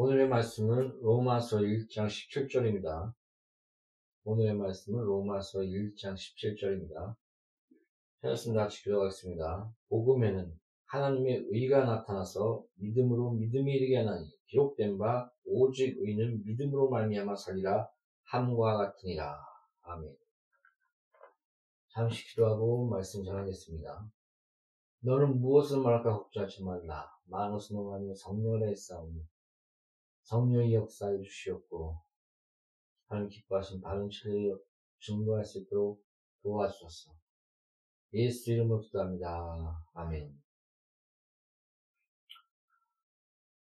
오늘의 말씀은 로마서 1장 17절입니다. 오늘의 말씀은 로마서 1장 17절입니다. 찾았습니다. 같이 기도하겠습니다. 복음에는 하나님의 의가 나타나서 믿음으로 믿음이 이르게 하나니 기록된 바 오직 의는 믿음으로 말미암아 살리라 함과 같으니라. 아멘. 잠시 기도하고 말씀 전하겠습니다. 너는 무엇을 말할까 걱정하지 말라. 만옷은 동안이 성령의 싸움이 성령의 역사해 주시옵고 하나님 기뻐하신 바른 진리를 증거할 수 있도록 도와주소서. 예수 이름으로 기도합니다. 아멘.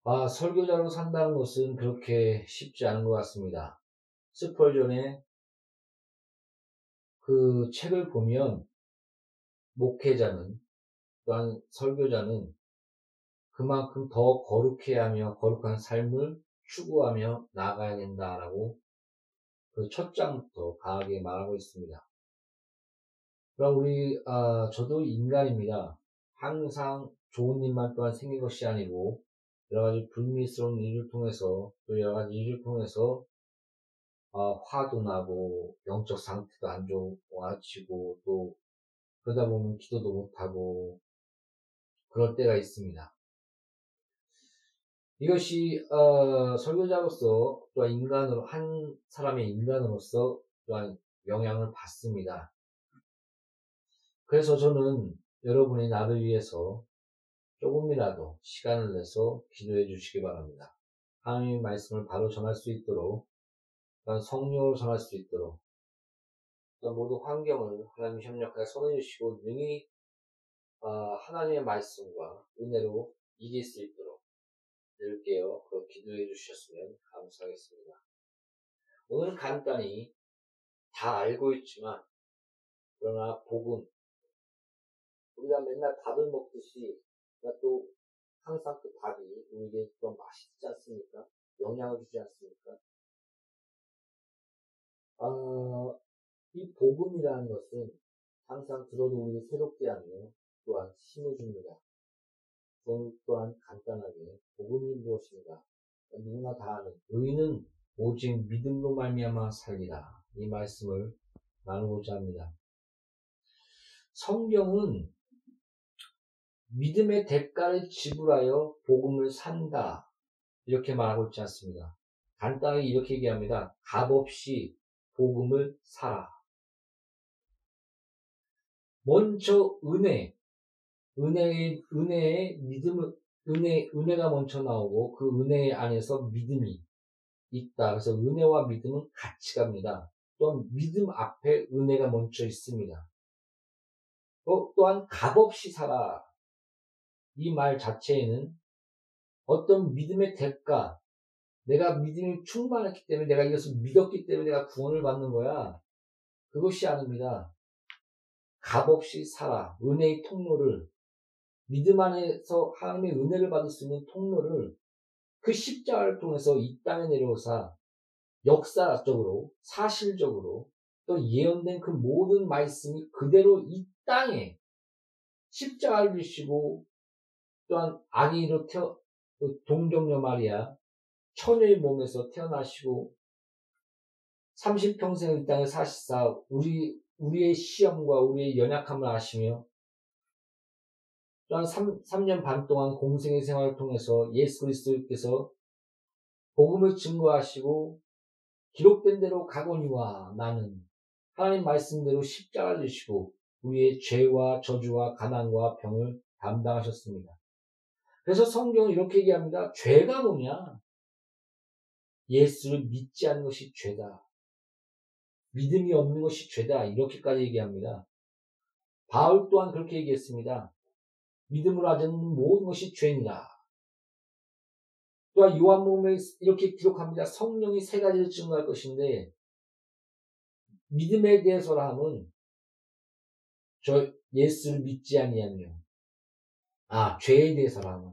아, 설교자로 산다는 것은 그렇게 쉽지 않은 것 같습니다. 스펄전의 그 책을 보면 목회자는 또한 설교자는 그만큼 더 거룩해야 하며 거룩한 삶을 추구하며 나가야 된다라고 그 첫 장부터 강하게 말하고 있습니다. 그럼 우리 아, 저도 인간입니다. 항상 좋은 일만 또한 생긴 것이 아니고 여러 가지 불미스러운 일을 통해서 또 여러 가지 일을 통해서 어, 화도 나고 영적 상태도 안 좋아지고 또 그러다 보면 기도도 못하고 그럴 때가 있습니다. 이것이 어, 설교자로서 또한 인간으로 한 사람의 인간으로서 또한 영향을 받습니다. 그래서 저는 여러분의 나를 위해서 조금이라도 시간을 내서 기도해 주시기 바랍니다. 하나님의 말씀을 바로 전할 수 있도록, 성령으로 전할 수 있도록, 모든 환경을 하나님 협력하여 선해 주시고 능히 어, 하나님의 말씀과 은혜로 이길 수 있도록 드릴게요. 그 기도해 주셨으면 감사하겠습니다. 오늘은 간단히 다 알고 있지만 그러나 복음 우리가 맨날 밥을 먹듯이 또 항상 그 밥이 우리에게 좀 맛있지 않습니까? 영향을 주지 않습니까? 어, 이 복음이라는 것은 항상 들어도 우리를 새롭게 하며 또한 힘을 줍니다. 그 또한 간단하게 복음이 무엇인가 누구나 다 아는 의는 오직 믿음으로 말미암아 살리라 이 말씀을 나누고자 합니다. 성경은 믿음의 대가를 지불하여 복음을 산다. 이렇게 말하고 있지 않습니다. 간단하게 이렇게 얘기합니다. 값없이 복음을 사라. 먼저 은혜, 은혜의, 은혜의 믿음을, 은혜, 은혜가 먼저 나오고 그 은혜 안에서 믿음이 있다. 그래서 은혜와 믿음은 같이 갑니다. 또한 믿음 앞에 은혜가 먼저 있습니다. 또, 또한 값없이 살아. 이 말 자체에는 어떤 믿음의 대가, 내가 믿음이 충만했기 때문에 내가 이것을 믿었기 때문에 내가 구원을 받는 거야. 그것이 아닙니다. 값없이 살아. 은혜의 통로를, 믿음 안에서 하나님의 은혜를 받을 수 있는 통로를 그 십자가를 통해서 이 땅에 내려오사 역사적으로, 사실적으로 또 예언된 그 모든 말씀이 그대로 이 땅에 십자가를 주시고 또한 아기로 태어 그 동정녀 마리아 처녀의 몸에서 태어나시고 30평생을 이 땅에 사시사 우리 우리의 시험과 우리의 연약함을 아시며 또한 3, 3년 반 동안 공생의 생활을 통해서 예수 그리스도께서 복음을 증거하시고 기록된 대로 가거니와 나는 하나님 말씀대로 십자가를 지시고 우리의 죄와 저주와 가난과 병을 담당하셨습니다. 그래서 성경은 이렇게 얘기합니다. 죄가 뭐냐? 예수를 믿지 않는 것이 죄다. 믿음이 없는 것이 죄다. 이렇게까지 얘기합니다. 바울 또한 그렇게 얘기했습니다. 믿음으로 하지 않는 모든 것이 죄입니다. 또한 요한복음에 이렇게 기록합니다. 성령이 세 가지를 증거할 것인데 믿음에 대해서라 하면 저 예수를 믿지 아니하며 아, 죄에 대해서라면.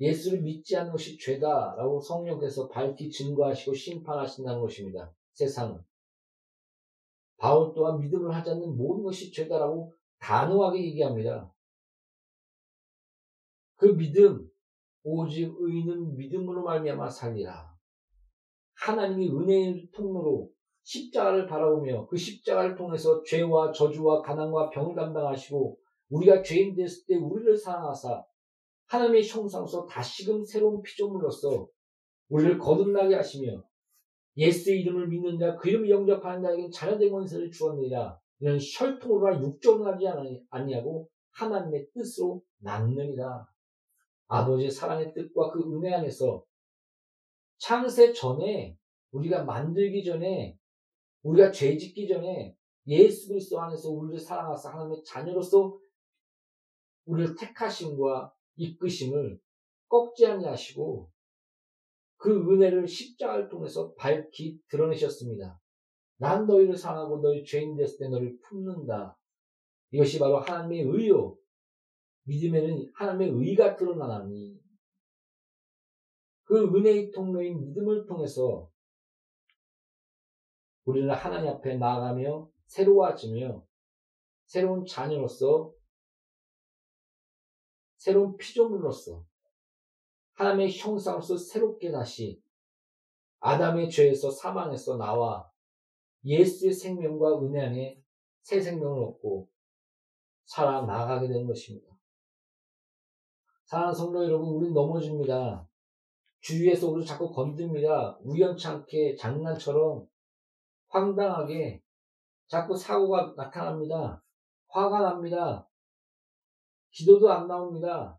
예수를 믿지 않는 것이 죄다라고 성령께서 밝히 증거하시고 심판하신다는 것입니다. 세상은. 바울 또한 믿음을 하지 않는 모든 것이 죄다라고 단호하게 얘기합니다. 그 믿음, 오직 의인은 믿음으로 말미암아 살리라. 하나님이 은혜의 통로로 십자가를 바라보며 그 십자가를 통해서 죄와 저주와 가난과 병을 감당하시고 우리가 죄인 됐을 때 우리를 사랑하사 하나님의 형상으로서 다시금 새로운 피조물로서 우리를 거듭나게 하시며 예수의 이름을 믿는 자, 그 이름을 영접하는 자에게 자녀된 권세를 주었느니라. 이런 혈통으로나 육정을 하지 아니하고 하나님의 뜻으로 낳느니라. 아버지의 사랑의 뜻과 그 은혜 안에서 창세 전에 우리가 만들기 전에 우리가 죄 짓기 전에 예수 그리스도 안에서 우리를 사랑하사 하나님의 자녀로서 우리를 택하심과 이끄심을 꺾지 아니하시고 그 은혜를 십자가를 통해서 밝히 드러내셨습니다. 난 너희를 사랑하고 너희 죄인 됐을 때 너를 품는다. 이것이 바로 하나님의 의요. 믿음에는 하나님의 의가 드러나나니 그 은혜의 통로인 믿음을 통해서 우리는 하나님 앞에 나아가며 새로워지며 새로운 자녀로서 새로운 피조물로서 하나님의 형상으로서 새롭게 다시 아담의 죄에서 사망에서 나와 예수의 생명과 은혜 안에 새 생명을 얻고 살아나가게 되는 것입니다. 사랑하는 성도 여러분, 우리는 넘어집니다. 주위에서 우리를 자꾸 건듭니다. 우연찮게 장난처럼 황당하게 자꾸 사고가 나타납니다. 화가 납니다. 기도도 안 나옵니다.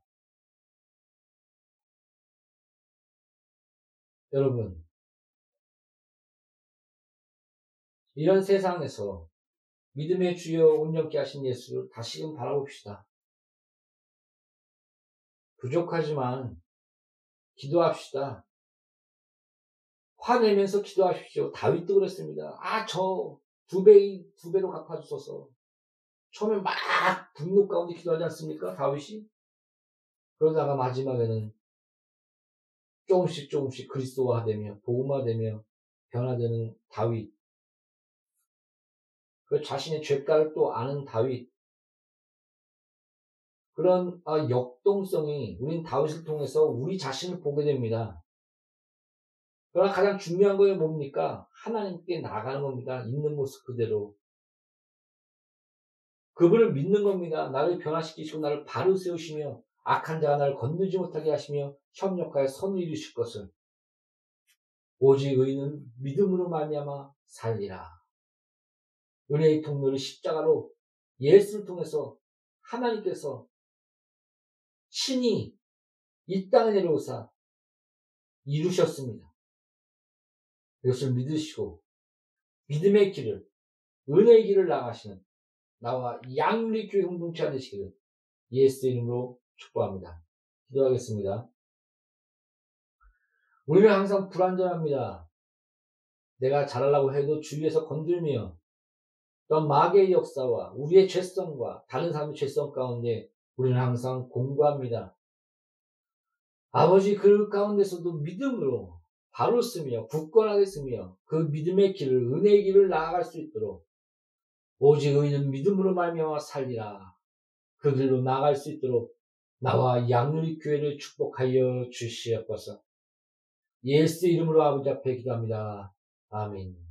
여러분, 이런 세상에서 믿음의 주여 온전케 하신 예수를 다시금 바라봅시다. 부족하지만 기도합시다. 화내면서 기도하십시오. 다윗도 그랬습니다. 아, 저 두 배, 두 배로 갚아주소서. 처음에 막 분노 가운데 기도하지 않습니까? 다윗이? 그러다가 마지막에는 조금씩 조금씩 그리스도화되며 복음화되며 변화되는 다윗. 그 자신의 죄가를 또 아는 다윗. 그런 아, 역동성이 우린 다윗을 통해서 우리 자신을 보게 됩니다. 그러나 가장 중요한 거는 뭡니까? 하나님께 나가는 겁니다. 있는 모습 그대로. 그분을 믿는 겁니다. 나를 변화시키시고 나를 바로 세우시며 악한 자가 나를 건들지 못하게 하시며 협력하여 선을 이루실 것을 오직 의는 믿음으로 말미암아 살리라. 은혜의 통로를 십자가로 예수를 통해서 하나님께서 신이 이 땅에 내려오사 이루셨습니다. 이것을 믿으시고 믿음의 길을 은혜의 길을 나가시는 나와 양리교회 공동체 되시기를 예수 이름으로 축복합니다. 기도하겠습니다. 우리는 항상 불안전합니다. 내가 잘하려고 해도 주위에서 건들며 또 마귀의 역사와 우리의 죄성과 다른 사람의 죄성 가운데 우리는 항상 공부합니다. 아버지 그 가운데서도 믿음으로 바로 쓰며 굳건하게 쓰며 그 믿음의 길을 은혜의 길을 나아갈 수 있도록 오직 의인은 믿음으로 말미암아 살리라 그 길로 나아갈 수 있도록 나와 양누리 교회를 축복하여 주시옵소서. 예수 이름으로 아버지 앞에 기도합니다. 아멘.